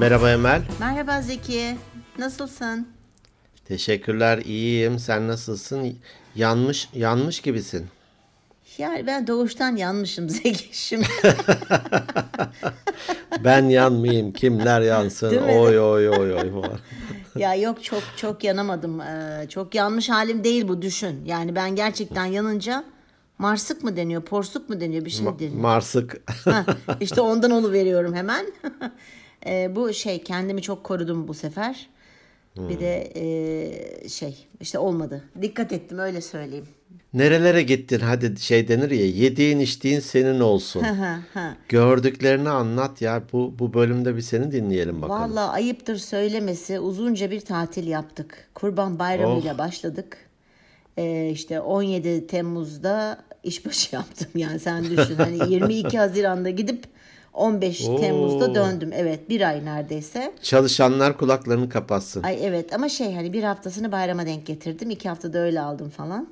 Merhaba Emel. Merhaba Zeki. Nasılsın? Teşekkürler, iyiyim. Sen nasılsın? Yanmış, yanmış gibisin. Yani ben doğuştan yanmışım Zeki şimdi. Ben yanmayayım, kimler yansın? Değil mi? Oy oy oy oy falan. ya yok çok çok yanamadım. Ee, çok yanmış halim değil bu düşün. Yani ben gerçekten yanınca marsık mı deniyor, porsuk mu deniyor bir şey deniyor. Marsık. Ha, işte ondan onu veriyorum hemen. Ee, bu şey kendimi çok korudum bu sefer. Bir de ee, şey işte olmadı. Dikkat ettim öyle söyleyeyim. Nerelere gittin? Hadi şey denir ya, yediğin içtiğin senin olsun. Gördüklerini anlat ya. Bu bu bölümde bir seni dinleyelim bakalım. Vallahi ayıptır söylemesi uzunca bir tatil yaptık. Kurban Bayramı'yla Oh. başladık. Ee, işte 17 Temmuz'da işbaşı yaptım yani sen düşün. Hani 22 Haziran'da gidip 15 Oo. Temmuz'da döndüm. Evet bir ay neredeyse. Çalışanlar kulaklarını kapatsın. Ay evet ama şey hani bir haftasını bayrama denk getirdim. iki haftada öyle aldım falan.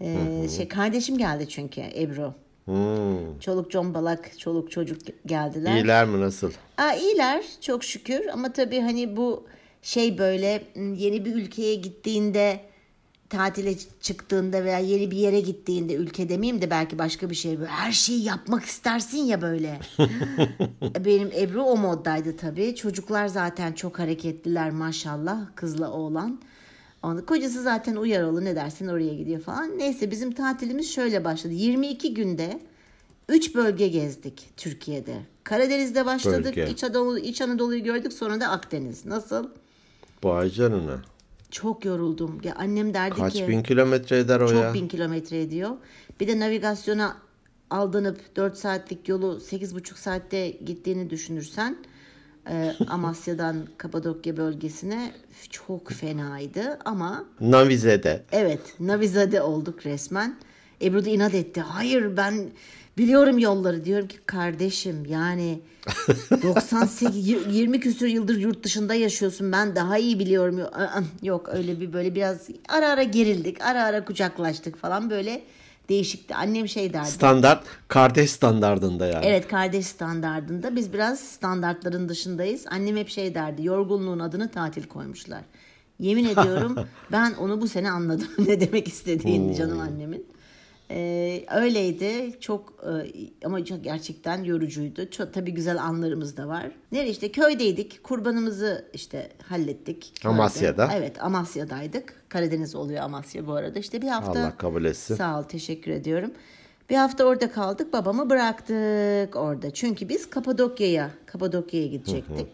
Ee, şey kardeşim geldi çünkü Ebru. Hmm. Çoluk combalak, çoluk çocuk geldiler. İyiler mi nasıl? Aa, iyiler çok şükür ama tabii hani bu şey böyle yeni bir ülkeye gittiğinde tatile çıktığında veya yeni bir yere gittiğinde ülke demeyeyim de belki başka bir şey böyle her şeyi yapmak istersin ya böyle. Benim Ebru o moddaydı tabii. Çocuklar zaten çok hareketliler maşallah kızla oğlan. Onu, kocası zaten uyaralı ne dersin oraya gidiyor falan. Neyse bizim tatilimiz şöyle başladı. 22 günde 3 bölge gezdik Türkiye'de. Karadeniz'de başladık. Bölge. İç, Anadolu, İç Anadolu'yu gördük sonra da Akdeniz. Nasıl? Vay canına. Çok yoruldum. Ya annem derdi Kaç ki bin kilometre eder o çok ya? bin kilometre ediyor. Bir de navigasyona aldanıp 4 saatlik yolu 8,5 saatte gittiğini düşünürsen e, Amasya'dan Kapadokya bölgesine çok fenaydı ama Navize'de. Evet, navizade olduk resmen. Ebru da inat etti. Hayır ben biliyorum yolları. Diyorum ki kardeşim yani 98 y- 20 küsur yıldır yurt dışında yaşıyorsun. Ben daha iyi biliyorum. Yok öyle bir böyle biraz ara ara gerildik. Ara ara kucaklaştık falan böyle değişikti. Annem şey derdi. Standart, kardeş standardında yani. Evet kardeş standardında biz biraz standartların dışındayız. Annem hep şey derdi yorgunluğun adını tatil koymuşlar. Yemin ediyorum ben onu bu sene anladım ne demek istediğini canım annemin. Ee, öyleydi çok e, ama çok gerçekten yorucuydu. Çok tabii güzel anlarımız da var. Nereye işte köydeydik. Kurbanımızı işte hallettik. Köyde. Amasya'da. Evet Amasya'daydık. Karadeniz oluyor Amasya bu arada. İşte bir hafta Allah kabul etsin. Sağ ol, teşekkür ediyorum. Bir hafta orada kaldık, babamı bıraktık orada. Çünkü biz Kapadokya'ya, Kapadokya'ya gidecektik.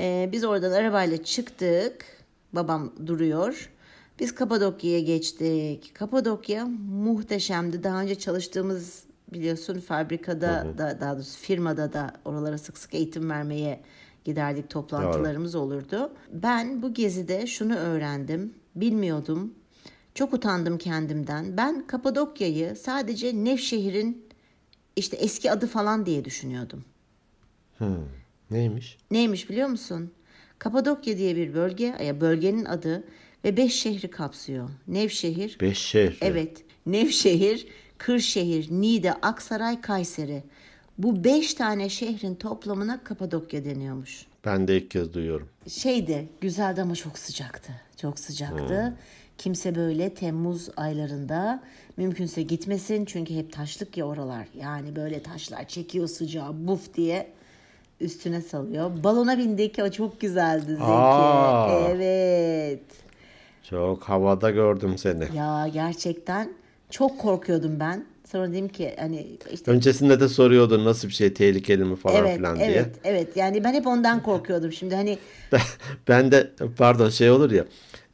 Ee, biz oradan arabayla çıktık. Babam duruyor. Biz Kapadokya'ya geçtik. Kapadokya muhteşemdi. Daha önce çalıştığımız biliyorsun fabrikada da daha doğrusu firmada da oralara sık sık eğitim vermeye giderdik. Toplantılarımız olurdu. Ben bu gezide şunu öğrendim. Bilmiyordum. Çok utandım kendimden. Ben Kapadokya'yı sadece Nevşehir'in işte eski adı falan diye düşünüyordum. Neymiş? Neymiş biliyor musun? Kapadokya diye bir bölge, ya bölgenin adı ve beş şehri kapsıyor. Nevşehir, Beş şehir. evet. Nevşehir, Kırşehir, Niğde, Aksaray, Kayseri. Bu beş tane şehrin toplamına Kapadokya deniyormuş. Ben de ilk kez duyuyorum. Şeydi, güzeldi ama çok sıcaktı. Çok sıcaktı. Kimse böyle Temmuz aylarında mümkünse gitmesin çünkü hep taşlık ya oralar. Yani böyle taşlar çekiyor sıcağı buf diye üstüne salıyor. Balona bindik o çok güzeldi Zeki. Aa. Evet. Çok havada gördüm seni. Ya gerçekten çok korkuyordum ben. Sonra dedim ki hani işte Öncesinde de soruyordun nasıl bir şey tehlikeli mi falan evet filan evet diye. evet yani ben hep ondan korkuyordum. Şimdi hani Ben de pardon şey olur ya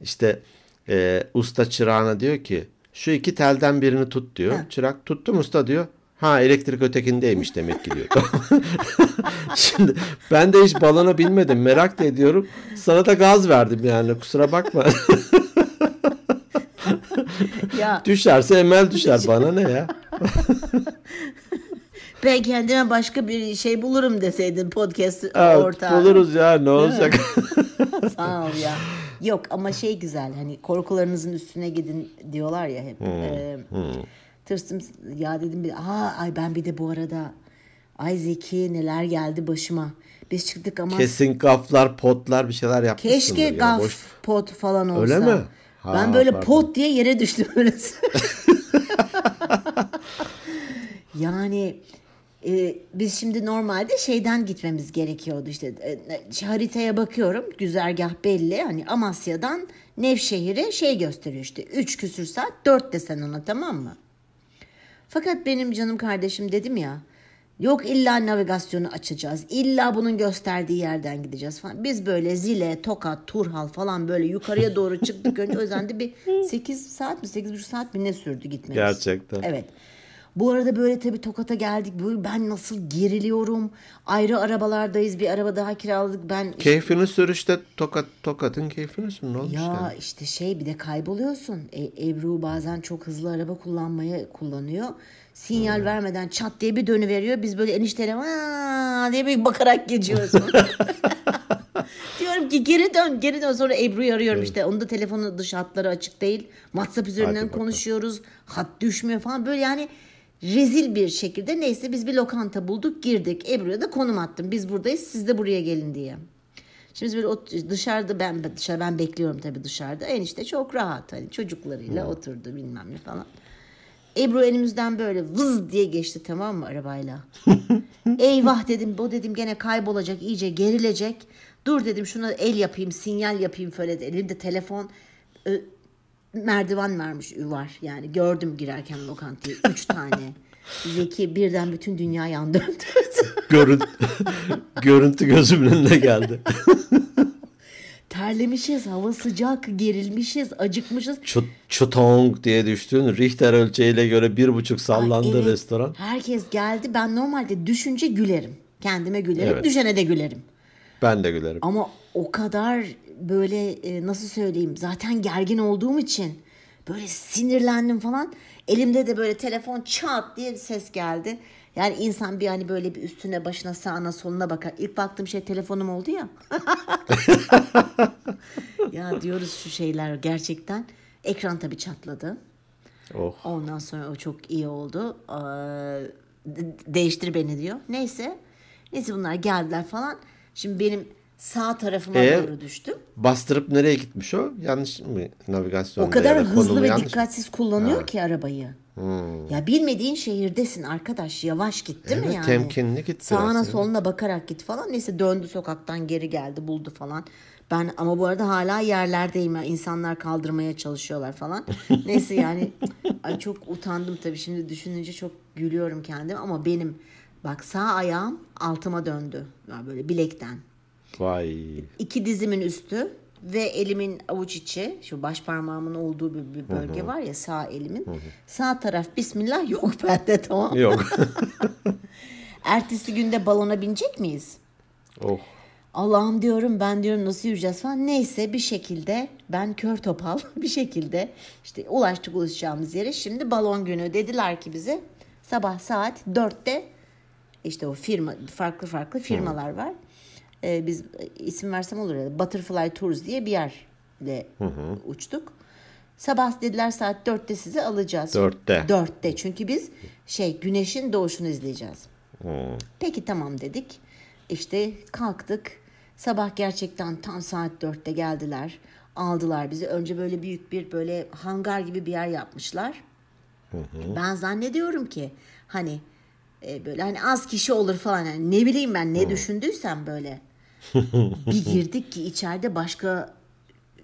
işte e, usta çırağına diyor ki şu iki telden birini tut diyor. Çırak tuttum usta diyor. Ha elektrik ötekindeymiş demek ki diyor. Şimdi ben de hiç balona binmedim merak da ediyorum. Sana da gaz verdim yani kusura bakma. ya Düşerse emel düşer bana ne ya. ben kendime başka bir şey bulurum deseydin podcast Evet, ortağı. buluruz ya ne olacak. Sağ ol ya. Yok ama şey güzel hani korkularınızın üstüne gidin diyorlar ya hep. Ee, Tırstım ya dedim bir aa ay ben bir de bu arada Ay Zeki neler geldi başıma. Biz çıktık ama Kesin gaflar, potlar bir şeyler yapmışsındır. keşke gaf Boş- pot falan olsa. Öyle mi? Ben Ha, böyle pardon. pot diye yere düştüm öyle. yani e, biz şimdi normalde şeyden gitmemiz gerekiyordu işte e, haritaya bakıyorum güzergah belli hani Amasya'dan Nevşehir'e şey gösteriyor işte 3 küsür saat 4 desen ona tamam mı? Fakat benim canım kardeşim dedim ya yok illa navigasyonu açacağız. illa bunun gösterdiği yerden gideceğiz falan. Biz böyle Zile, Tokat, Turhal falan böyle yukarıya doğru çıktık. Önce o yüzden de bir 8 saat mi 8,5 saat mi ne sürdü gitmemiz. Gerçekten. Evet. Bu arada böyle tabii Tokat'a geldik. Böyle ben nasıl geriliyorum. Ayrı arabalardayız. Bir araba daha kiraladık. Ben Keyfini sür işte tokat tokatın keyfini sür ne olmuş ya yani? işte şey bir de kayboluyorsun. E, Ebru bazen çok hızlı araba kullanmayı kullanıyor. Sinyal Hmm. vermeden çat diye bir dönüveriyor. Biz böyle enişteyle "Aa!" diye bir bakarak geçiyoruz. Diyorum ki geri dön geri dön. Sonra Ebru'yu arıyorum işte. Onun da telefonu dış hatları açık değil. WhatsApp üzerinden Hadi bakalım. konuşuyoruz. Hat düşmüyor falan. Böyle yani rezil bir şekilde neyse biz bir lokanta bulduk girdik. Ebru'ya da konum attım. Biz buradayız siz de buraya gelin diye. Şimdi biz böyle dışarıda ben dışarı ben bekliyorum tabii dışarıda. Enişte çok rahat hani çocuklarıyla oturdu bilmem ne falan. Ebru önümüzden böyle vız diye geçti tamam mı arabayla. Eyvah dedim bu dedim gene kaybolacak iyice gerilecek. Dur dedim şuna el yapayım sinyal yapayım böyle elimde telefon Ö, merdiven vermiş var yani gördüm girerken lokantaya üç tane. Zeki birden bütün dünya yan döndü. Görün, görüntü gözümün önüne geldi. Terlemişiz, hava sıcak, gerilmişiz, acıkmışız. Çut, çutong diye düştün. Richter ölçeğiyle göre bir buçuk sallandı Evet, restoran. Herkes geldi. Ben normalde düşünce gülerim. Kendime gülerim, Evet. düşene de gülerim. Ben de gülerim. Ama o kadar böyle e, nasıl söyleyeyim zaten gergin olduğum için böyle sinirlendim falan. Elimde de böyle telefon çat diye bir ses geldi. Yani insan bir hani böyle bir üstüne başına sağına soluna bakar. İlk baktığım şey telefonum oldu ya. ya diyoruz şu şeyler gerçekten. Ekran tabii çatladı. Oh. Ondan sonra o çok iyi oldu. Ee, de- değiştir beni diyor. Neyse. Neyse bunlar geldiler falan. Şimdi benim sağ tarafıma Ee? doğru düştüm. Bastırıp nereye gitmiş o? Yanlış mı navigasyonda? O kadar hızlı ve yanlış dikkatsiz kullanıyor ki arabayı. Ya bilmediğin şehirdesin arkadaş. Yavaş git değil mi Evet, yani? temkinli git Sağına ya. soluna bakarak git falan. Neyse döndü sokaktan geri geldi buldu falan. Ben ama bu arada hala yerlerdeyim. ya. İnsanlar kaldırmaya çalışıyorlar falan. Neyse yani ay çok utandım tabii. Şimdi düşününce çok gülüyorum kendim ama benim bak sağ ayağım altıma döndü. Ya böyle bilekten. Vay. İki dizimin üstü ve elimin avuç içi şu baş parmağımın olduğu bir, bir bölge var ya sağ elimin. Sağ taraf bismillah yok bende tamam. Yok. Ertesi günde balona binecek miyiz? oh. Allah'ım diyorum ben diyorum nasıl yürüyeceğiz falan. Neyse bir şekilde ben kör topal bir şekilde işte ulaştık ulaşacağımız yere. Şimdi balon günü dediler ki bize sabah saat 4'te işte o firma farklı farklı firmalar var. Ee, biz e, isim versem olur ya Butterfly Tours diye bir yerle uçtuk. Sabah dediler saat 4'te sizi alacağız. Dörtte. 4'te çünkü biz şey güneşin doğuşunu izleyeceğiz. Hmm. Peki tamam dedik. İşte kalktık. Sabah gerçekten tam saat dörtte geldiler. Aldılar bizi. Önce böyle büyük bir böyle hangar gibi bir yer yapmışlar. Ben zannediyorum ki hani e, böyle hani az kişi olur falan. Yani ne bileyim ben ne düşündüysem böyle. Bir girdik ki içeride başka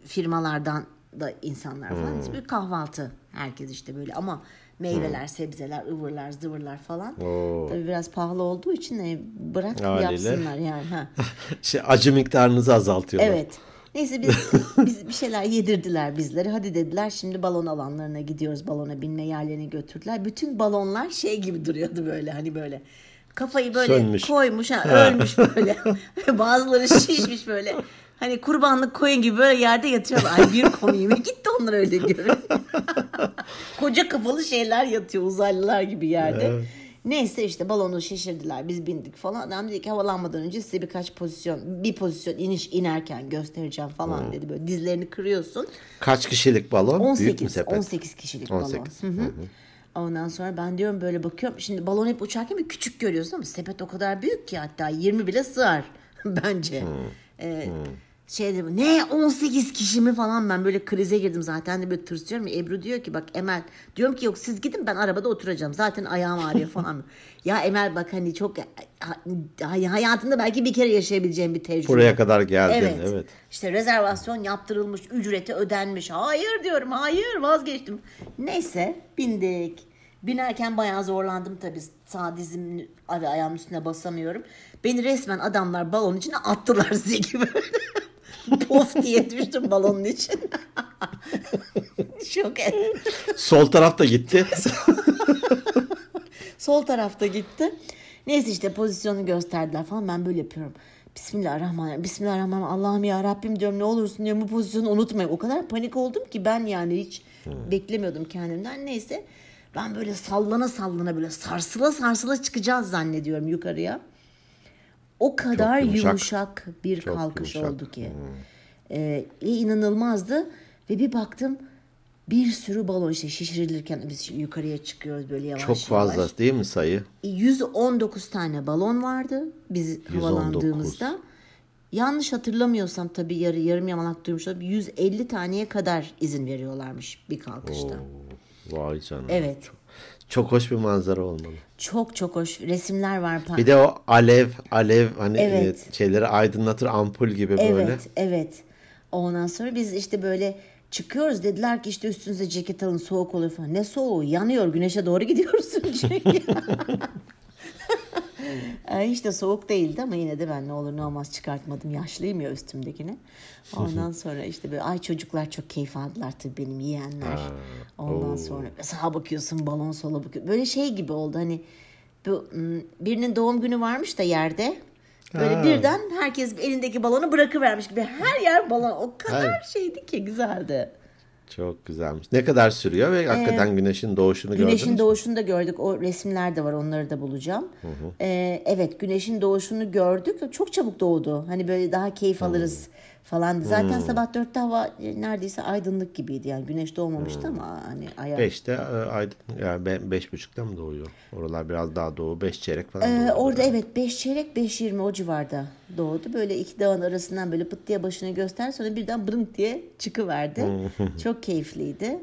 firmalardan da insanlar falan. Bir kahvaltı. Herkes işte böyle ama meyveler, sebzeler, ıvırlar, zıvırlar falan. Oo. Tabii biraz pahalı olduğu için e, bırak Haliyle. yapsınlar yani. Ha. Şey, acı miktarınızı azaltıyorlar. Evet. Neyse biz, biz bir şeyler yedirdiler bizleri. Hadi dediler şimdi balon alanlarına gidiyoruz. Balona binme yerlerine götürdüler. Bütün balonlar şey gibi duruyordu böyle hani böyle. Kafayı böyle Sönmüş. koymuş, ha, ölmüş böyle. Bazıları şişmiş böyle. Hani kurbanlık koyun gibi böyle yerde yatıyorlar. Ay bir komiğime gitti onlar öyle görün. Koca kafalı şeyler yatıyor uzaylılar gibi yerde. Neyse işte balonu şişirdiler. Biz bindik falan. Adam dedi ki havalanmadan önce size birkaç pozisyon, bir pozisyon iniş inerken göstereceğim falan dedi. Böyle dizlerini kırıyorsun. Kaç kişilik balon? Büyük mü 18, sepet? 18 kişilik 18. balon. Hı hı. Ondan sonra ben diyorum böyle bakıyorum. Şimdi balon hep uçarken bir küçük görüyorsun ama sepet o kadar büyük ki hatta 20 bile sığar bence. Ee, şey dedim ne 18 kişi mi falan ben böyle krize girdim zaten de böyle tırsıyorum. Ebru diyor ki bak Emel diyorum ki yok siz gidin ben arabada oturacağım zaten ayağım ağrıyor falan. ya Emel bak hani çok ha- hayatında belki bir kere yaşayabileceğim bir tecrübe. Buraya kadar geldin. Evet. Evet. İşte rezervasyon yaptırılmış, ücreti ödenmiş. Hayır diyorum, hayır vazgeçtim. Neyse bindik. Binerken bayağı zorlandım tabii. Sağ dizimin ve ayağımın üstüne basamıyorum. Beni resmen adamlar balonun içine attılar size gibi. Pof diye düştüm balonun içine. Şok et. Sol taraf da gitti. Sol tarafta gitti. Neyse işte pozisyonu gösterdiler falan. Ben böyle yapıyorum. Bismillahirrahmanirrahim. Bismillahirrahmanirrahim. Allah'ım ya Rabbim diyorum ne olursun diyorum bu pozisyonu unutmayın. O kadar panik oldum ki ben yani hiç beklemiyordum kendimden. Neyse ben böyle sallana sallana böyle sarsıla sarsıla çıkacağız zannediyorum yukarıya. O kadar yumuşak. yumuşak. bir Çok kalkış yumuşak. oldu ki. Ee, inanılmazdı. Ve bir baktım bir sürü balon işte şişirilirken biz yukarıya çıkıyoruz böyle yavaş Çok fazla yavaş. değil mi sayı? 119 tane balon vardı biz havalandığımızda. Yanlış hatırlamıyorsam tabii yarı yarım yamalak duymuş olabilirim. 150 taneye kadar izin veriyorlarmış bir kalkışta. Vay canına. Evet. Çok, hoş bir manzara olmalı. Çok çok hoş resimler var. Bir de o alev alev hani Evet. e, şeyleri aydınlatır ampul gibi böyle. Evet, evet. Ondan sonra biz işte böyle çıkıyoruz dediler ki işte üstünüze ceket alın soğuk olur falan. Ne soğuğu? Yanıyor güneşe doğru gidiyorsun çünkü. Ay işte soğuk değildi ama yine de ben ne olur ne olmaz çıkartmadım. Yaşlıyım ya üstümdekini. Ondan sonra işte böyle ay çocuklar çok keyif aldılar tabii benim yeğenler. Ondan sonra sağa bakıyorsun balon sola bakıyorsun. Böyle şey gibi oldu hani bu birinin doğum günü varmış da yerde. Böyle Ha. birden herkes elindeki balonu bırakıvermiş gibi. Her yer balon. O kadar Hayır. şeydi ki güzeldi. Çok güzelmiş. Ne kadar sürüyor ve hakikaten güneşin doğuşunu gördünüz Güneşin doğuşunu da gördük. O resimler de var. Onları da bulacağım. Ee, evet güneşin doğuşunu gördük. Çok çabuk doğdu. Hani böyle daha keyif alırız falan. Zaten sabah dörtte hava e, neredeyse aydınlık gibiydi. Yani güneş doğmamıştı ama hani aya... Beşte e, aydın, yani be, beş buçukta mı doğuyor? Oralar biraz daha doğu. Beş çeyrek falan Ee, orada evet 5 çeyrek 5 20 o civarda doğdu. Böyle iki dağın arasından böyle pıt diye başını göster sonra birden brınk diye çıkıverdi. Çok keyifliydi.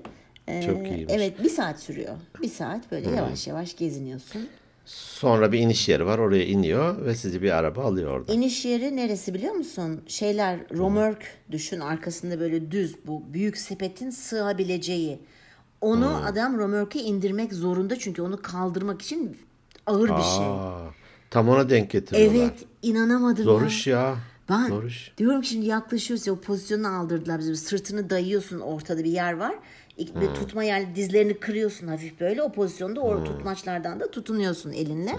Ee, Çok iyiymiş. Evet bir saat sürüyor. Bir saat böyle yavaş yavaş geziniyorsun. Sonra bir iniş yeri var. Oraya iniyor ve sizi bir araba alıyor orada. İniş yeri neresi biliyor musun? Şeyler romörk düşün arkasında böyle düz bu büyük sepetin sığabileceği. Onu adam romörke indirmek zorunda çünkü onu kaldırmak için ağır bir şey. Aa, tam ona denk getiriyorlar. Evet inanamadım Zor ya. iş ya. Ben Zor iş. diyorum ki şimdi yaklaşıyoruz ya o pozisyonu aldırdılar bize. Sırtını dayıyorsun ortada bir yer var. Bir tutma yer dizlerini kırıyorsun hafif böyle. O pozisyonda o tutmaçlardan da tutunuyorsun elinle.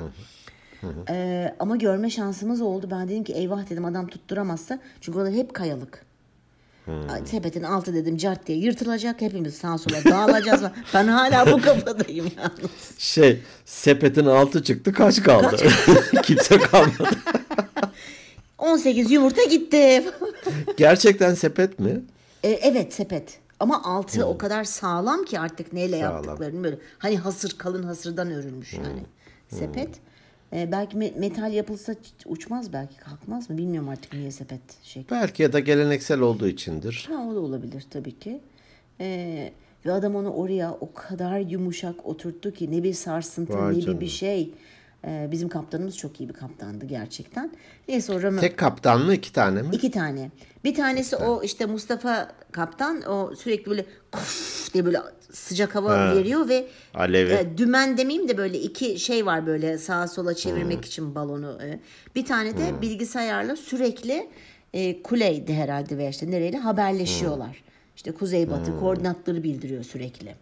Ee, ama görme şansımız oldu. Ben dedim ki eyvah dedim adam tutturamazsa. Çünkü orada hep kayalık. Ay, Sepetin altı dedim cart diye yırtılacak. Hepimiz sağa sola dağılacağız. ben hala bu kafadayım yalnız. Şey sepetin altı çıktı kaç kaldı? Kimse kalmadı. 18 yumurta gitti. Gerçekten sepet mi? E, evet sepet. Ama altı o kadar sağlam ki artık neyle Sağlam. yaptıklarını böyle. Hani hasır kalın hasırdan örülmüş yani. Sepet. E, belki me- metal yapılsa uçmaz belki kalkmaz mı bilmiyorum artık niye sepet şekli. Belki ya da geleneksel olduğu içindir. Ha o da olabilir tabii ki. E, ve adam onu oraya o kadar yumuşak oturttu ki ne bir sarsıntı Vay ne bir canına. bir şey. E, bizim kaptanımız çok iyi bir kaptandı gerçekten. Neyse o Ramo- Tek kaptan mı iki tane mi? İki tane. Bir tanesi o işte Mustafa kaptan o sürekli böyle kuf diye böyle sıcak hava Ha. veriyor ve Alevi. e, dümen demeyeyim de böyle iki şey var böyle sağa sola çevirmek için balonu. e. Bir tane de bilgisayarla sürekli e, kuleydi herhalde veya işte nereyle haberleşiyorlar. İşte kuzeybatı koordinatları bildiriyor sürekli.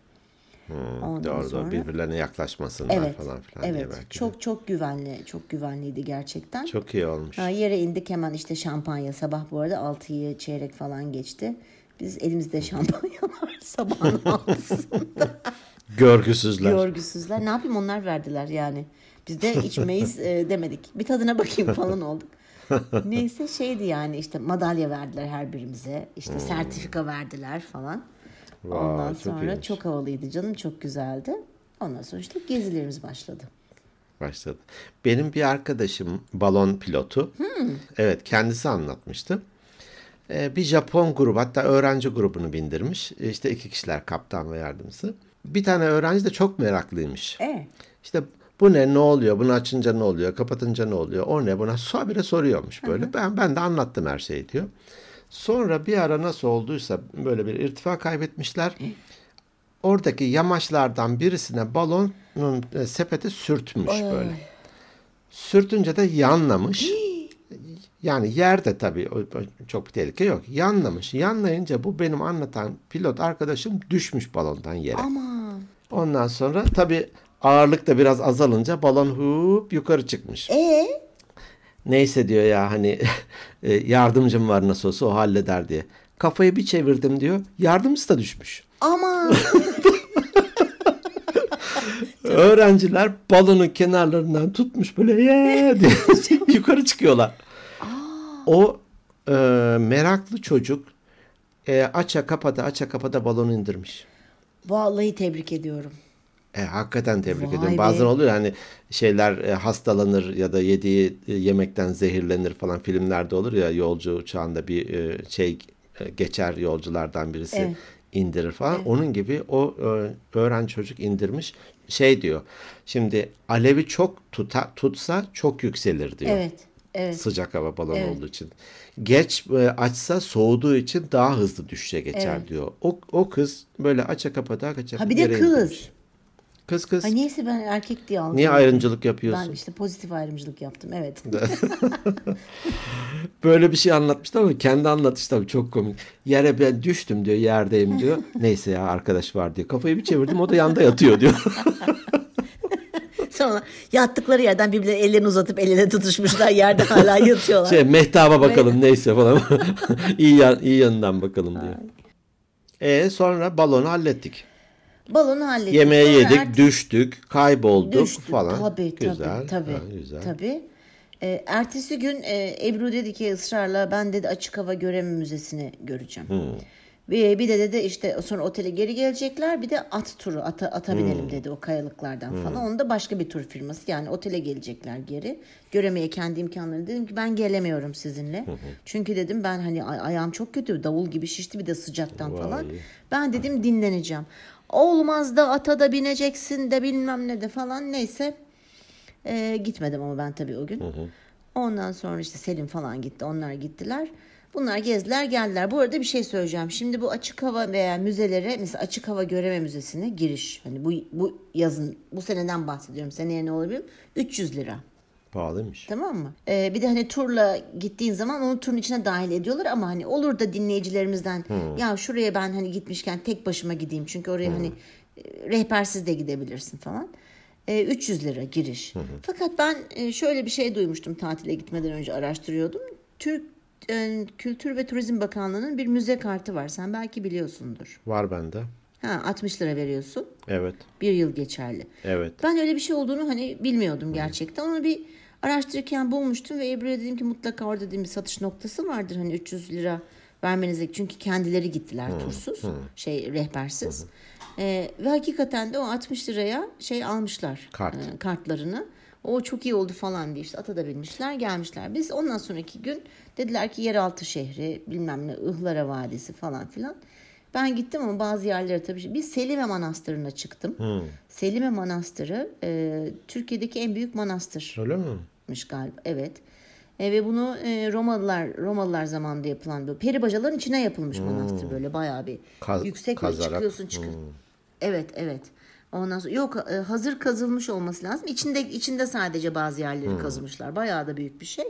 Ondan Doğru sonra- birbirlerine yaklaşmasınlar Evet. falan filan diye Evet. belki. de. Çok çok güvenli, çok güvenliydi gerçekten. Çok iyi olmuş. Ha, yere indik hemen işte şampanya sabah bu arada 6'yı çeyrek falan geçti. Biz elimizde şampanyalar sabahın altısında. Görgüsüzler. Görgüsüzler. Ne yapayım onlar verdiler yani. Biz de içmeyiz e, demedik. Bir tadına bakayım falan olduk. Neyse şeydi yani işte madalya verdiler her birimize. İşte sertifika verdiler falan. Vay, Ondan çok sonra iyiymiş. çok havalıydı canım çok güzeldi. Ondan sonra işte gezilerimiz başladı. başladı. Benim bir arkadaşım balon pilotu. Evet kendisi anlatmıştı. Ee, bir Japon grubu hatta öğrenci grubunu bindirmiş. İşte iki kişiler kaptan ve yardımcısı. Bir tane öğrenci de çok meraklıymış. E İşte bu ne ne oluyor? Bunu açınca ne oluyor? Kapatınca ne oluyor? O ne? Buna habire soruyormuş böyle. Ben ben de anlattım her şeyi diyor. Sonra bir ara nasıl olduysa böyle bir irtifa kaybetmişler. Oradaki yamaçlardan birisine balonun e, sepeti sürtmüş böyle. Sürtünce de yanlamış. Yani yerde tabii çok bir tehlike yok. Yanlamış. Yanlayınca bu benim anlatan pilot arkadaşım düşmüş balondan yere. aman. Ondan sonra tabii ağırlık da biraz azalınca balon hup yukarı çıkmış. E Neyse diyor ya hani e, yardımcım var nasıl olsa o halleder diye. Kafayı bir çevirdim diyor. Yardımcısı da düşmüş. aman. Öğrenciler balonun kenarlarından tutmuş böyle ye diye yukarı çıkıyorlar. O e, meraklı çocuk e, aça kapata aça kapata balonu indirmiş. Vallahi tebrik ediyorum. E, hakikaten tebrik Vay ediyorum. be. Bazen oluyor hani şeyler e, hastalanır ya da yediği e, yemekten zehirlenir falan filmlerde olur ya yolcu uçağında bir e, şey e, geçer yolculardan birisi Evet. indirir falan. Onun gibi o e, öğrenci çocuk indirmiş. Şey diyor. Şimdi alevi çok tuta, tutsa çok yükselir diyor. Evet. Evet. Sıcak hava balonu Evet. olduğu için. Geç e, açsa soğuduğu için daha hızlı düşüşe geçer Evet. diyor. O, o kız böyle aça kapata aça Ha bir de kız. indirmiş. Kız kız. Ha niyeyse ben erkek diye aldım. Niye ayrımcılık yapıyorsun? Ben işte pozitif ayrımcılık yaptım evet. Böyle bir şey anlatmıştı ama kendi anlatış tabii çok komik. Yere ben düştüm diyor yerdeyim diyor. Neyse ya arkadaş var diyor. Kafayı bir çevirdim o da yanda yatıyor diyor. Sonra yattıkları yerden birbirlerine ellerini uzatıp el ele tutuşmuşlar yerde hala yatıyorlar. şey mehtaba bakalım neyse falan. iyi, yan, iyi yanından bakalım diyor. E sonra balonu hallettik. Balonu hallettik. Yemeği Sonra yedik, ert- düştük, kaybolduk düştü. falan. Tabii tabii. güzel. tabii, ha, güzel. tabii. Ee, ertesi gün e, Ebru dedi ki ısrarla ben dedi açık hava göreme müzesini göreceğim. Hmm. Bir, bir de dedi işte sonra otele geri gelecekler bir de at turu ata, ata Hmm. binelim dedi o kayalıklardan falan. Onu da başka bir tur firması yani otele gelecekler geri. Göremeye kendi imkanlarını dedim ki ben gelemiyorum sizinle. Çünkü dedim ben hani ay- ayağım çok kötü davul gibi şişti bir de sıcaktan falan. Ben dedim dinleneceğim. Olmaz da ata da bineceksin de bilmem ne de falan neyse. Ee, gitmedim ama ben tabii o gün. Ondan sonra işte Selim falan gitti. Onlar gittiler. Bunlar gezdiler geldiler. Bu arada bir şey söyleyeceğim. Şimdi bu açık hava veya müzelere mesela açık hava göreme müzesine giriş. Hani bu bu yazın bu seneden bahsediyorum. Seneye ne olabilir? 300 lira. Pahalıymış. Tamam mı? Ee, bir de hani turla gittiğin zaman onu turun içine dahil ediyorlar ama hani olur da dinleyicilerimizden ya şuraya ben hani gitmişken tek başıma gideyim çünkü oraya hani e, rehbersiz de gidebilirsin falan. Ee, 300 lira giriş. Fakat ben e, şöyle bir şey duymuştum tatile gitmeden önce araştırıyordum. Türk e, Kültür ve Turizm Bakanlığı'nın bir müze kartı var. Sen belki biliyorsundur. Var bende. Ha 60 lira veriyorsun. Evet. Bir yıl geçerli. Evet. Ben öyle bir şey olduğunu hani bilmiyordum gerçekten. Onu bir araştırırken bulmuştum ve Ebru'ya dedim ki mutlaka orada dedim bir satış noktası vardır. Hani 300 lira vermenize çünkü kendileri gittiler tursuz, şey rehbersiz. Ee, ve hakikaten de o 60 liraya şey almışlar Kart. e, kartlarını. O çok iyi oldu falan diye işte ata da binmişler gelmişler. Biz ondan sonraki gün dediler ki yeraltı şehri bilmem ne Ihlara Vadisi falan filan. Ben gittim ama bazı yerlere tabii. şey- Bir Selime Manastırı'na çıktım. Selime Manastırı e, Türkiye'deki en büyük manastır Öyle mi? Yapmış galiba. Evet. E, ve bunu e, Romalılar Romalılar zamanında yapılan bu peri bacaların içine yapılmış manastır böyle bayağı bir Kaz- yüksek böyle kazarak. çıkıyorsun çıkıyorsun. Evet evet. Ondan sonra yok e, hazır kazılmış olması lazım. İçinde içinde sadece bazı yerleri kazımışlar. Bayağı da büyük bir şey.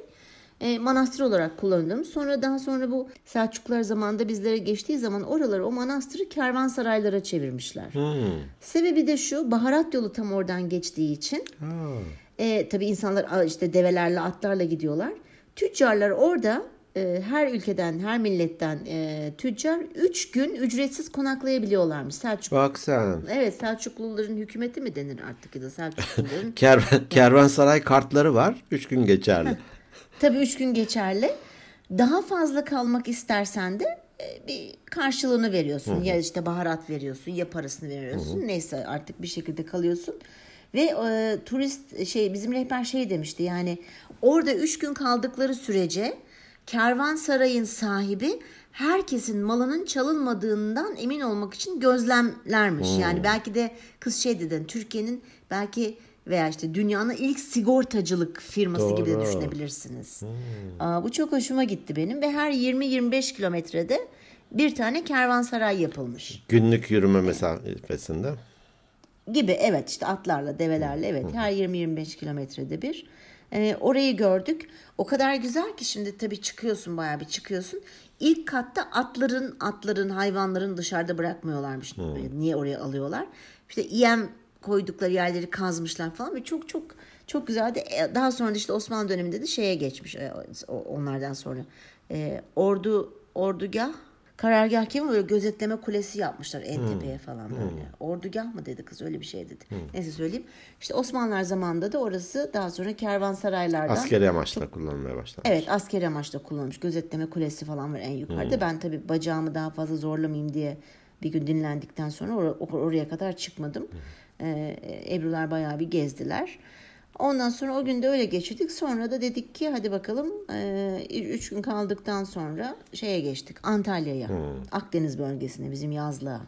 E, manastır olarak kullanılmış. Sonra daha sonra bu Selçuklular zamanında bizlere geçtiği zaman oraları o manastırı kervansaraylara çevirmişler. Sebebi de şu baharat yolu tam oradan geçtiği için e, tabii insanlar işte develerle atlarla gidiyorlar. Tüccarlar orada e, her ülkeden her milletten e, tüccar 3 gün ücretsiz konaklayabiliyorlarmış. Selçuk Bak sen. Evet Selçukluların hükümeti mi denir artık ya da Selçukluların Kervan, kervansaray kartları var. Üç gün geçerli. Tabii üç gün geçerli. Daha fazla kalmak istersen de e, bir karşılığını veriyorsun. Ya işte baharat veriyorsun ya parasını veriyorsun. Neyse artık bir şekilde kalıyorsun. Ve e, turist şey bizim rehber şey demişti yani orada üç gün kaldıkları sürece kervansarayın sahibi herkesin malının çalınmadığından emin olmak için gözlemlermiş. Yani belki de kız şey dedi Türkiye'nin belki veya işte dünyanın ilk sigortacılık firması gibi de Doğru. düşünebilirsiniz. Aa, bu çok hoşuma gitti benim ve her 20-25 kilometrede bir tane kervansaray yapılmış. Günlük yürüme mesafesinde. Gibi evet işte atlarla develerle evet her 20-25 kilometrede bir. Ee, orayı gördük. O kadar güzel ki şimdi tabii çıkıyorsun bayağı bir çıkıyorsun. İlk katta atların atların hayvanların dışarıda bırakmıyorlarmış. Niye oraya alıyorlar? İşte yem koydukları yerleri kazmışlar falan ve çok çok çok güzeldi. E, Daha sonra da işte Osmanlı döneminde de şeye geçmiş e, onlardan sonra. E, ordu ordugah karargah gibi böyle gözetleme kulesi yapmışlar en tepeye falan böyle. Ordugah mı dedi kız öyle bir şey dedi. Neyse söyleyeyim. İşte Osmanlılar zamanında da orası daha sonra kervansaraylardan Askeri amaçla kullanılmaya başlanmış. Evet askeri amaçla kullanılmış. Gözetleme kulesi falan var en yukarıda. Ben tabii bacağımı daha fazla zorlamayayım diye bir gün dinlendikten sonra or- or- oraya kadar çıkmadım. Ee, Ebrular bayağı bir gezdiler. Ondan sonra o gün de öyle geçirdik. Sonra da dedik ki hadi bakalım e, üç gün kaldıktan sonra şeye geçtik Antalya'ya. Akdeniz bölgesine bizim yazlığa.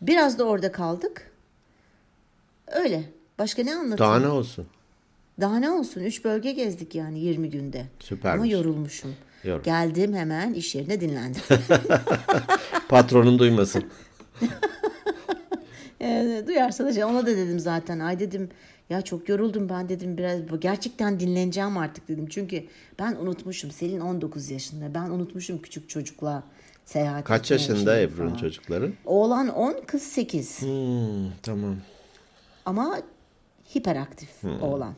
Biraz da orada kaldık. Öyle. Başka ne anlatayım? Daha ne olsun? Daha ne olsun? Üç bölge gezdik yani 20 günde. Süpermiş. Ama yorulmuşum. Yorum. Geldim hemen iş yerine dinlendim. Patronun duymasın. Duyarsa da ona da dedim zaten. Ay dedim ya çok yoruldum ben dedim biraz gerçekten dinleneceğim artık dedim. Çünkü ben unutmuşum. Selin 19 yaşında. Ben unutmuşum küçük çocukla seyahat Kaç yaşında Ebru'nun çocukları? Oğlan 10, kız 8. Hmm, tamam. Ama hiperaktif oğlan.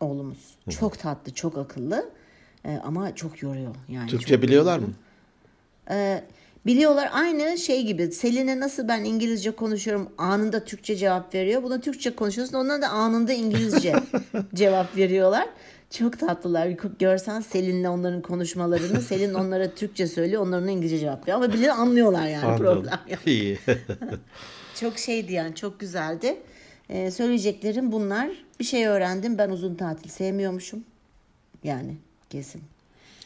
Oğlumuz. Çok tatlı, çok akıllı. Ee, ama çok yoruyor. Yani Türkçe biliyorlar mı? Ee, biliyorlar aynı şey gibi. Selin'e nasıl ben İngilizce konuşuyorum anında Türkçe cevap veriyor. Buna Türkçe konuşuyorsun ona da anında İngilizce cevap veriyorlar. Çok tatlılar. Bir Görsen Selin'le onların konuşmalarını. Selin onlara Türkçe söylüyor. Onların İngilizce cevap veriyor. Ama birileri anlıyorlar yani Anladım. problem yok. İyi. Çok şeydi yani çok güzeldi. Ee, söyleyeceklerim bunlar. Bir şey öğrendim. Ben uzun tatil sevmiyormuşum. Yani kesin.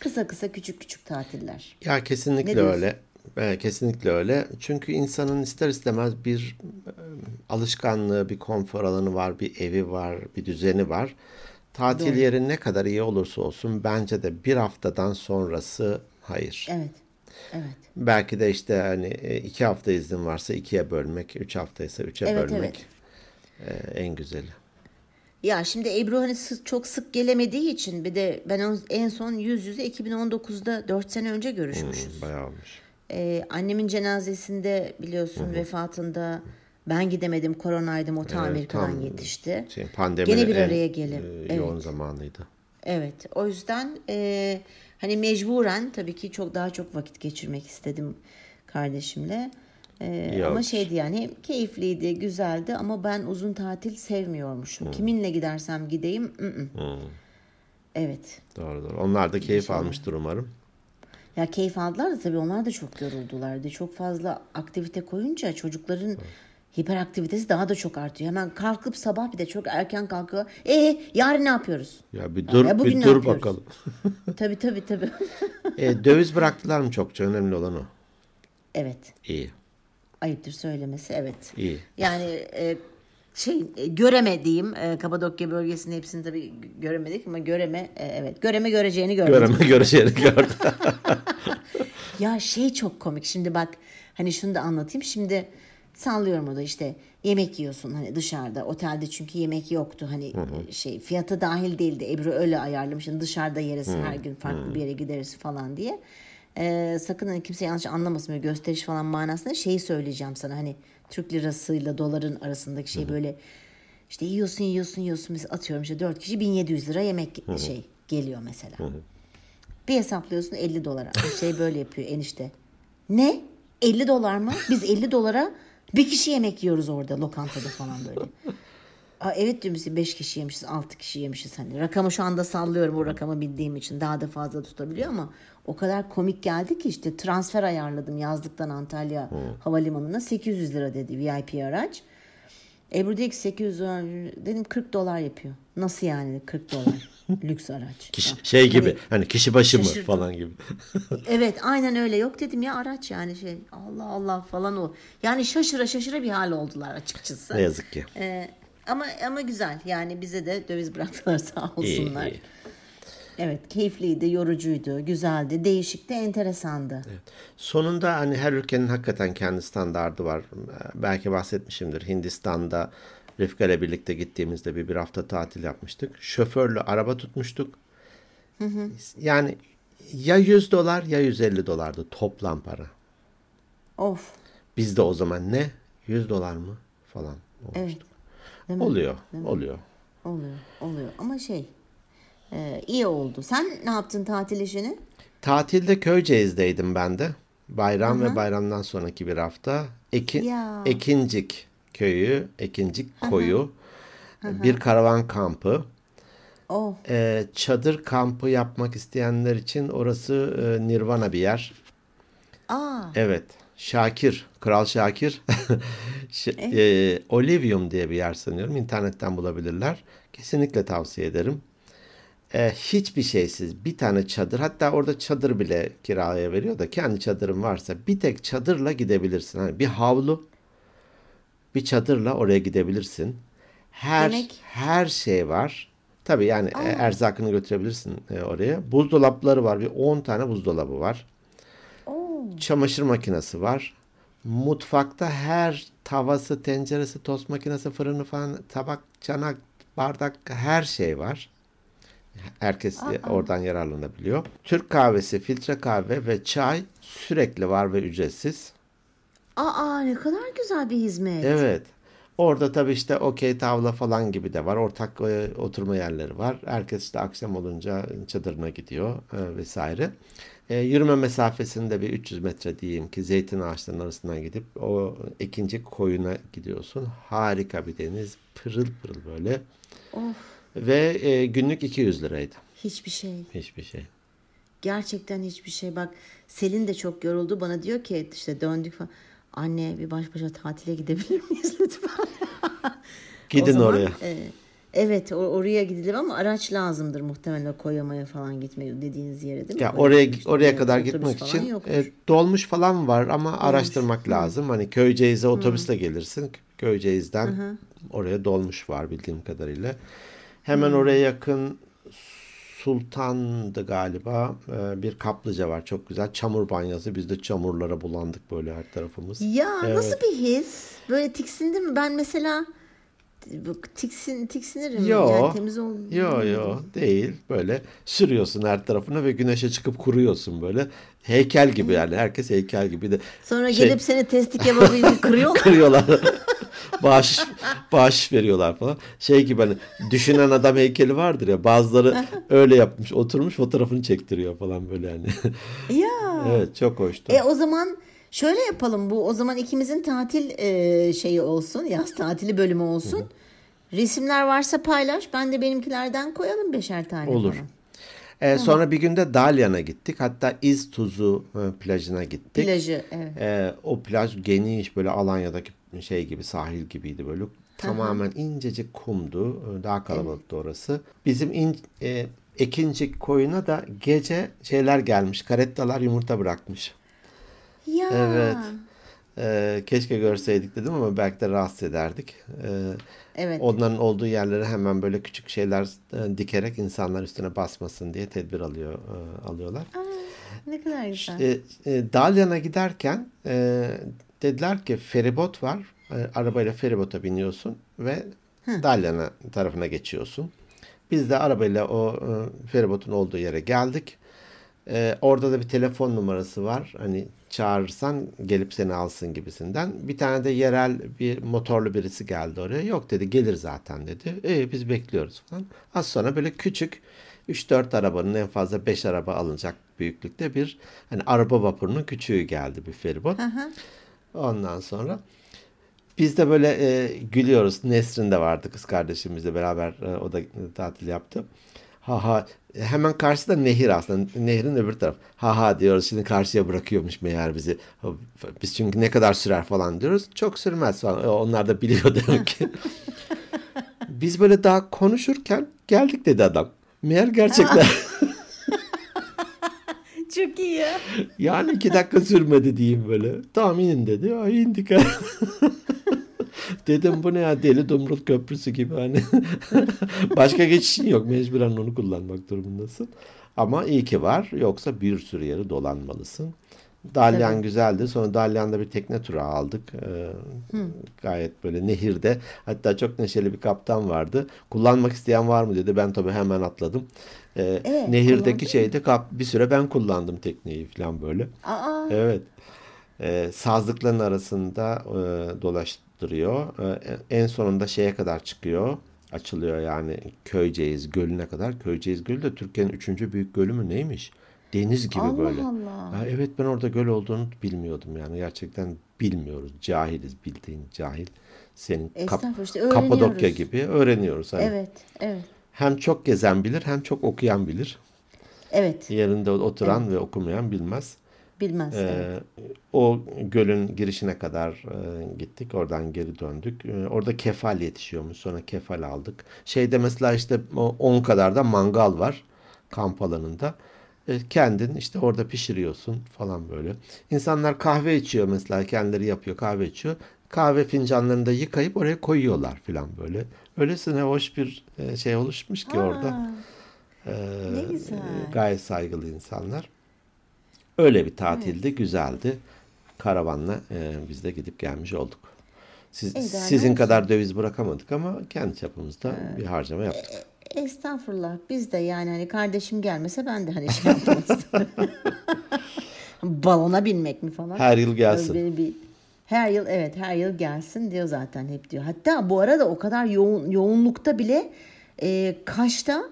Kısa kısa küçük küçük tatiller. Ya kesinlikle öyle. Evet, kesinlikle öyle. Çünkü insanın ister istemez bir e, alışkanlığı, bir konfor alanı var, bir evi var, bir düzeni var. Tatil yeri ne kadar iyi olursa olsun bence de bir haftadan sonrası hayır. Evet. Evet. Belki de işte hani e, iki hafta izin varsa ikiye bölmek, üç haftaysa üçe Evet, bölmek e, en güzeli. Ya şimdi Ebru hani çok sık gelemediği için bir de ben en son yüz yüze 2019'da 4 sene önce görüşmüşüz. Bayağı olmuş. Ee, annemin cenazesinde biliyorsun vefatında ben gidemedim koronaydım o ta Evet, tam yetişti. Şey, pandeminin Gene bir araya gelin. e, Evet. yoğun zamanıydı. Evet o yüzden e, hani mecburen tabii ki çok daha çok vakit geçirmek istedim kardeşimle. E, İyi ama şeydi yani keyifliydi, güzeldi ama ben uzun tatil sevmiyormuşum. Kiminle gidersem gideyim. ı-ı. Evet. Doğru doğru. Onlar da keyif almıştır umarım. Ya keyif aldılar da tabii onlar da çok yoruldulardı. Çok fazla aktivite koyunca çocukların hiperaktivitesi daha da çok artıyor. Hemen kalkıp sabah bir de çok erken kalkıyor. E yarın ne yapıyoruz? Ya bir dur, Ya bir dur bakalım. tabii tabii tabii. E, döviz bıraktılar mı çokça? Önemli olan o. evet. İyi, Ayıptır söylemesi evet. iyi. Yani e, şey e, göremediğim e, Kapadokya bölgesinin hepsini tabii göremedik ama göreme e, evet göreme göreceğini gördüm. Göreme göreceğini gördüm. Ya şey çok komik şimdi bak hani şunu da anlatayım şimdi sallıyorum o da işte yemek yiyorsun hani dışarıda otelde çünkü yemek yoktu hani şey fiyatı dahil değildi Ebru öyle ayarlamış hani dışarıda yeriz her gün farklı bir yere gideriz falan diye. Ee, sakın hani kimse yanlış anlamasın böyle gösteriş falan manasında şeyi söyleyeceğim sana hani Türk lirasıyla doların arasındaki şey böyle işte yiyorsun yiyorsun yiyorsun mesela atıyorum işte 4 kişi 1700 lira yemek şey geliyor mesela. Bir hesaplıyorsun 50 dolara. Şey böyle yapıyor enişte. Ne? 50 dolar mı? Biz 50 dolara bir kişi yemek yiyoruz orada lokantada falan böyle. Aa, evet diyor musun 5 kişi yemişiz 6 kişi yemişiz hani rakamı şu anda sallıyorum o rakamı bildiğim için daha da fazla tutabiliyor ama o kadar komik geldi ki işte transfer ayarladım yazlıktan Antalya havalimanına 800 lira dedi VIP araç. Ebru dedi ki 800 lira dedim 40 dolar yapıyor. Nasıl yani 40 dolar lüks araç. Kişi, Ha, şey gibi hani- hani kişi başı mı Şaşırdım. falan gibi. Evet aynen öyle yok dedim ya araç yani şey Allah Allah falan o. Yani şaşıra şaşıra bir hal oldular açıkçası. ne yazık ki. Ee, ama ama güzel yani bize de döviz bıraktılar sağ İyi, olsunlar. iyi. Evet keyifliydi, yorucuydu, güzeldi, değişikti, enteresandı. Sonunda hani her ülkenin hakikaten kendi standardı var. Belki bahsetmişimdir. Hindistan'da Rıfkı ile birlikte gittiğimizde bir, bir hafta tatil yapmıştık. Şoförlü araba tutmuştuk. Yani ya 100 dolar ya 150 dolardı toplam para. Of. Bizde o zaman ne? 100 dolar mı? Falan Evet. olmuştuk. Değil mi? Oluyor, oluyor. Oluyor, oluyor. Ama şey e, iyi oldu. Sen ne yaptın tatil işini? Tatilde Köyceğiz'deydim ben de. Bayram ve bayramdan sonraki bir hafta. Eki, Ya. Ekincik köyü, Ekincik koyu. Bir karavan kampı. Oh, Ee, çadır kampı yapmak isteyenler için orası e, nirvana bir yer. aa, Evet. Şakir, Kral Şakir. Ş- e, Olivium diye bir yer sanıyorum. İnternetten bulabilirler. Kesinlikle tavsiye ederim. E, hiçbir şeysiz bir tane çadır hatta orada çadır bile kiraya veriyor da kendi çadırın varsa bir tek çadırla gidebilirsin. Hani bir havlu bir çadırla oraya gidebilirsin. Her Yemek? her şey var. Tabii yani e, erzakını götürebilirsin e, oraya. Buzdolapları var. Bir 10 tane buzdolabı var oh, çamaşır makinesi var. Mutfakta her tavası, tenceresi, tost makinesi, fırını falan, tabak, çanak, bardak her şey var. Herkes oradan yararlanabiliyor. Türk kahvesi, filtre kahve ve çay sürekli var ve ücretsiz. aa ne kadar güzel bir hizmet. Evet. Orada tabii işte okey tavla falan gibi de var. Ortak e, oturma yerleri var. Herkes işte akşam olunca çadırına gidiyor e, vesaire. E, yürüme mesafesinde bir 300 metre diyeyim ki zeytin ağaçlarının arasından gidip o ikinci koyuna gidiyorsun. Harika bir deniz. Pırıl pırıl böyle. Of, Ve e, günlük 200 liraydı. hiçbir şey. Hiçbir şey. Gerçekten hiçbir şey. Bak Selin de çok yoruldu. Bana diyor ki işte döndük falan. Anne bir baş başa tatile gidebilir miyiz lütfen? Gidin zaman, oraya. e, evet o- oraya gidilir ama araç lazımdır muhtemelen koyamaya falan gitmeyi dediğiniz yere değil mi? Ya Koyama oraya işte, oraya kadar gitmek için yokmuş. e, dolmuş falan var ama araştırmak lazım. Hani Köyceğiz'e otobüsle gelirsin. Köyceğiz'den oraya dolmuş var bildiğim kadarıyla. Hemen oraya yakın Sultan'dı galiba. e, bir kaplıca var çok güzel. Çamur banyosu. Biz de çamurlara bulandık böyle her tarafımız. Ya nasıl bir his? Böyle tiksindin mi? Ben mesela tiksin tiksinirim. Yo. Yani temiz ol. Yo yo değil. Böyle sürüyorsun her tarafına ve güneşe çıkıp kuruyorsun böyle. Heykel gibi yani. Herkes heykel gibi de. Sonra Şey- gelip seni testi kebabı kırıyorlar. kırıyorlar. Bağış bağış veriyorlar falan. Şey gibi hani düşünen adam heykeli vardır ya. Bazıları öyle yapmış, oturmuş fotoğrafını çektiriyor falan böyle yani. ya. evet, çok hoştu. E o zaman şöyle yapalım bu o zaman ikimizin tatil e, şeyi olsun yaz tatili bölümü olsun. Resimler varsa paylaş ben de benimkilerden koyalım beşer tane Olur. falan. Ee, sonra bir günde Dalyan'a gittik. Hatta İz Tuzu e, plajına gittik. Plajı evet. Ee, o plaj geniş böyle Alanya'daki şey gibi sahil gibiydi böyle. Tamamen incecik kumdu. Ee, Daha kalabalıktı orası. Bizim in, e, Ekincik koyuna da gece şeyler gelmiş. Karettalar yumurta bırakmış. Ya. Evet. Ee, keşke görseydik dedim ama belki de rahatsız ederdik. Ee, Evet. Onların olduğu yerlere hemen böyle küçük şeyler e, dikerek insanlar üstüne basmasın diye tedbir alıyor e, alıyorlar. Ne kadar güzel. E, e, Dalyan'a giderken e, dediler ki feribot var. E, arabayla feribota biniyorsun ve Dalyan'a tarafına geçiyorsun. Biz de arabayla o e, feribotun olduğu yere geldik. E, orada da bir telefon numarası var. Hani çağırırsan gelip seni alsın gibisinden. Bir tane de yerel bir motorlu birisi geldi oraya. Yok dedi gelir zaten dedi. İyi biz bekliyoruz falan. Az sonra böyle küçük 3-4 arabanın en fazla 5 araba alınacak büyüklükte bir hani araba vapurunun küçüğü geldi bir feribot. Ondan sonra Biz de böyle e, gülüyoruz. Nesrin de vardı kız kardeşimizle beraber e, o da tatil yaptı. Ha ha hemen karşıda nehir aslında. Nehrin öbür taraf. Ha ha diyoruz şimdi karşıya bırakıyormuş meğer bizi. Biz çünkü ne kadar sürer falan diyoruz. Çok sürmez falan. Onlar da biliyor demek ki. Biz böyle daha konuşurken geldik dedi adam. Meğer gerçekten. Çok iyi ya. Yani iki dakika sürmedi diyeyim böyle. Tamam inin dedi. Ay indik. Dedim bu ne ya deli Dumrul Köprüsü gibi hani. Başka geçişin yok. Mecburen onu kullanmak durumundasın. Ama iyi ki var. Yoksa bir sürü yeri dolanmalısın. Dalyan Tabii. güzeldi. Sonra Dalyan'da bir tekne turu aldık. Ee, gayet böyle nehirde. Hatta çok neşeli bir kaptan vardı. Kullanmak isteyen var mı dedi. Ben tabii hemen atladım. Ee, evet, nehirdeki şeyde bir süre ben kullandım tekneyi falan böyle. Aa. Evet. Ee, sazlıkların arasında e, dolaştırıyor. Ee, en sonunda şeye kadar çıkıyor. Açılıyor yani Köyceğiz Gölü'ne kadar. Köyceğiz Gölü de Türkiye'nin üçüncü büyük gölü mü neymiş? Deniz gibi Allah böyle. Allah. Ya evet ben orada göl olduğunu bilmiyordum yani. Gerçekten bilmiyoruz. Cahiliz bildiğin cahil. Senin kap işte Kapadokya gibi öğreniyoruz. Hani. Evet, evet. Hem çok gezen bilir hem çok okuyan bilir. Evet. Yerinde oturan evet. ve okumayan bilmez. Bilmez. Ee, evet. O gölün girişine kadar e, gittik. Oradan geri döndük. E, orada kefal yetişiyormuş. Sonra kefal aldık. Şeyde mesela işte 10 kadar da mangal var kamp alanında. E, kendin işte orada pişiriyorsun falan böyle. İnsanlar kahve içiyor mesela kendileri yapıyor kahve içiyor. Kahve fincanlarını da yıkayıp oraya koyuyorlar falan böyle. Öylesine hoş bir e, şey oluşmuş ki Aa, orada. Ee, ne güzel. Gayet saygılı insanlar. Öyle bir tatildi, evet. güzeldi. Karavanla e, biz de gidip gelmiş olduk. Siz, sizin kadar döviz bırakamadık ama kendi çapımızda evet. bir harcama yaptık. Estağfurullah. Biz de yani hani kardeşim gelmese ben de hani şey yapmazdım. Balona binmek mi falan. Her yıl gelsin. Böyle bir, her yıl evet her yıl gelsin diyor zaten hep diyor. Hatta bu arada o kadar yoğun yoğunlukta bile e, Kaş'ta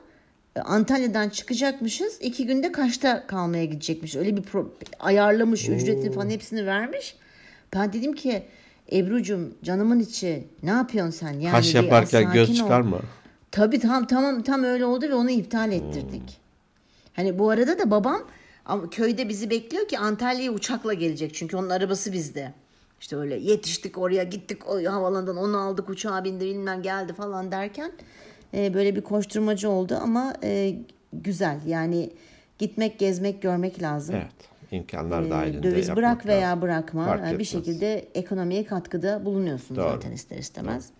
e, Antalya'dan çıkacakmışız. iki günde Kaş'ta kalmaya gidecekmiş. Öyle bir pro, ayarlamış, Oo. ücretini falan hepsini vermiş. Ben dedim ki Ebru'cum canımın içi ne yapıyorsun sen? Yani Kaş yaparken göz çıkarma. Tabii tam tamam tam öyle oldu ve onu iptal ettirdik. Hmm. Hani bu arada da babam köyde bizi bekliyor ki Antalya'ya uçakla gelecek. Çünkü onun arabası bizde. İşte öyle yetiştik oraya gittik o havalandan onu aldık uçağa bindi bilmem geldi falan derken e, böyle bir koşturmacı oldu ama e, güzel yani gitmek gezmek görmek lazım. Evet imkanlar e, dahilinde Döviz bırak veya lazım. bırakma Fark bir şekilde ekonomiye katkıda bulunuyorsun Doğru. zaten ister istemez. Doğru.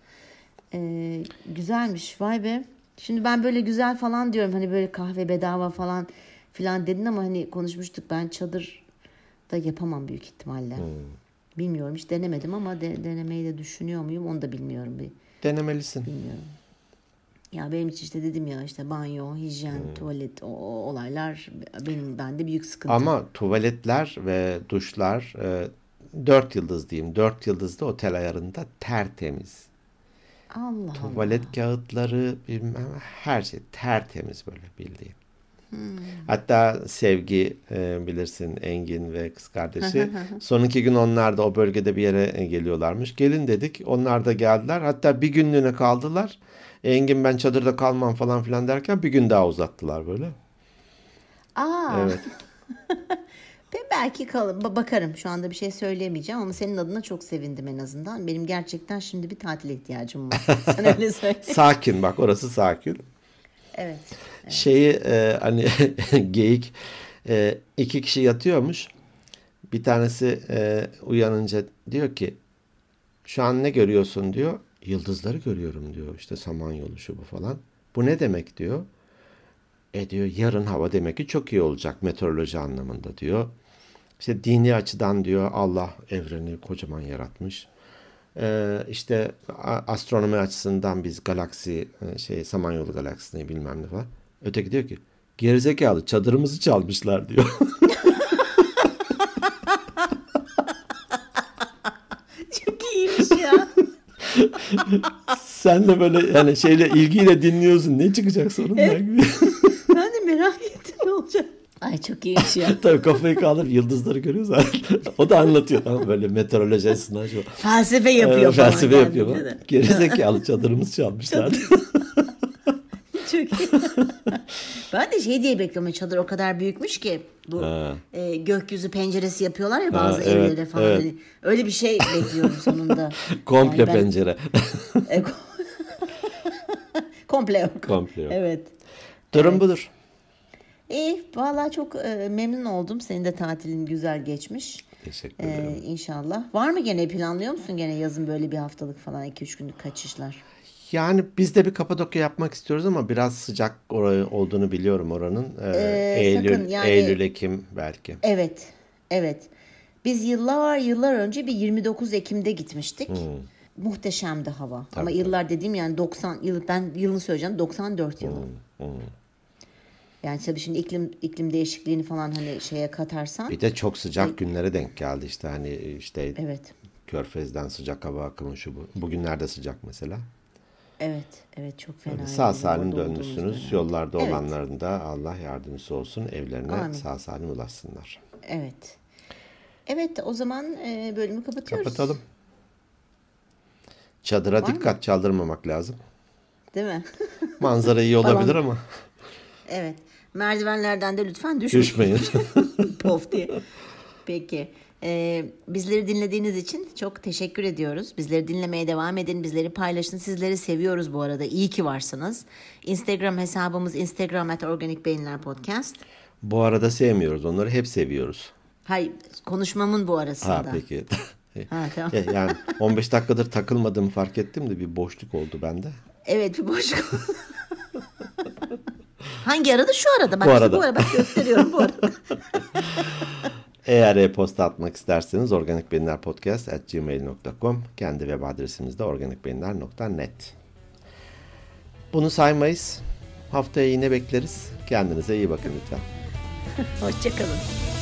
Ee, güzelmiş vay be. Şimdi ben böyle güzel falan diyorum hani böyle kahve bedava falan filan dedin ama hani konuşmuştuk ben çadır da yapamam büyük ihtimalle. Hmm. Bilmiyorum hiç denemedim ama de, denemeyi de düşünüyor muyum onu da bilmiyorum. Bir, Denemelisin. Bilmiyorum. Ya benim için işte dedim ya işte banyo, hijyen, hmm. tuvalet o, o olaylar benim bende büyük sıkıntı. Ama tuvaletler ve duşlar e, 4 yıldız diyeyim. 4 yıldızlı otel ayarında tertemiz. Allah Tuvalet Allah. kağıtları bilmem her şey tertemiz böyle bildiğin. Hmm. Hatta Sevgi e, bilirsin Engin ve kız kardeşi. Son iki gün onlar da o bölgede bir yere e, geliyorlarmış. Gelin dedik. Onlar da geldiler. Hatta bir günlüğüne kaldılar. Engin ben çadırda kalmam falan filan derken bir gün daha uzattılar böyle. Aa. Evet. belki kalın bakarım şu anda bir şey söyleyemeyeceğim ama senin adına çok sevindim en azından. Benim gerçekten şimdi bir tatil ihtiyacım var. Sen öyle söyle. sakin bak orası sakin. Evet. evet. Şeyi e, hani geyik e, iki kişi yatıyormuş. Bir tanesi e, uyanınca diyor ki şu an ne görüyorsun diyor. Yıldızları görüyorum diyor. İşte Samanyolu şu bu falan. Bu ne demek diyor. E diyor yarın hava demek ki çok iyi olacak meteoroloji anlamında diyor. İşte dini açıdan diyor Allah evreni kocaman yaratmış. Ee, işte astronomi açısından biz galaksi e, şey Samanyolu galaksisini bilmem ne var. Öteki diyor ki gerizekalı çadırımızı çalmışlar diyor. Çok iyiymiş ya. Sen de böyle yani şeyle ilgiyle dinliyorsun. Ne çıkacak sorun evet. ben de merak ettim ne olacak. Ay çok iyiymiş ya. Tabii kafayı kaldırıp yıldızları görüyor zaten. o da anlatıyor tamam böyle meteoroloji açısından şu. Felsefe yapıyor Ee, falan felsefe yapıyor. kendince bak. de. Gerizekalı çadırımız çalmışlar. Çok iyi. ben de şey diye bekliyorum. Çadır o kadar büyükmüş ki bu Ha. e, gökyüzü penceresi yapıyorlar ya bazı Ha, evet, evlere falan. evet. Hani öyle bir şey bekliyorum sonunda. Komple Yani ben- pencere. E, ko- Komple yok. Komple yok. Evet. Durum budur. İyi. Vallahi çok e, memnun oldum. Senin de tatilin güzel geçmiş. Teşekkür E, ederim. inşallah. Var mı gene planlıyor musun gene yazın böyle bir haftalık falan 2-3 günlük kaçışlar? Yani biz de bir Kapadokya yapmak istiyoruz ama biraz sıcak orayı olduğunu biliyorum oranın. Ee, Ee, Eylül, sakın yani- Eylül, Ekim belki. Evet. Evet. Biz yıllar yıllar önce bir 29 Ekim'de gitmiştik. Muhteşemdi hava. Ama yıllar dediğim yani 90 yıl ben yılını söyleyeceğim 94 yılı. Yani tabii şimdi iklim iklim değişikliğini falan hani şeye katarsan Bir de çok sıcak günlere denk geldi işte hani işte evet. Körfez'den sıcak hava akımı şu bu. Bugünlerde sıcak mesela. Evet, evet çok fena. Sağ yani salim orada olduğumuz dönmüşsünüz. Yollarda Evet. olanların da Allah yardımcısı olsun. Evlerine Amin. sağ salim ulaşsınlar. Evet. Evet, o zaman e, bölümü kapatıyoruz. Kapatalım. Çadıra Var dikkat çaldırmamak lazım. Değil mi? Manzara iyi olabilir ama evet. Merdivenlerden de lütfen düşmeyin. düşmeyin. Pof diye. Peki. Ee, bizleri dinlediğiniz için çok teşekkür ediyoruz. Bizleri dinlemeye devam edin. Bizleri paylaşın. Sizleri seviyoruz bu arada. İyi ki varsınız. Instagram hesabımız Instagram at Organik Beyinler Podcast. Bu arada sevmiyoruz. Onları hep seviyoruz. Hayır konuşmamın bu arasında. Ha peki. Ha, tamam. Ya- yani 15 dakikadır takılmadığımı fark ettim de bir boşluk oldu bende. Evet bir boşluk. Hangi arada? Şu arada. Bak Bu işte arada. bu arada. Bak gösteriyorum bu arada. Eğer e-posta atmak isterseniz organikbeyinlerpodcast.gmail.com Kendi web adresimiz de organikbeyinler.net Bunu saymayız. Haftaya yine bekleriz. Kendinize iyi bakın lütfen. Hoşçakalın.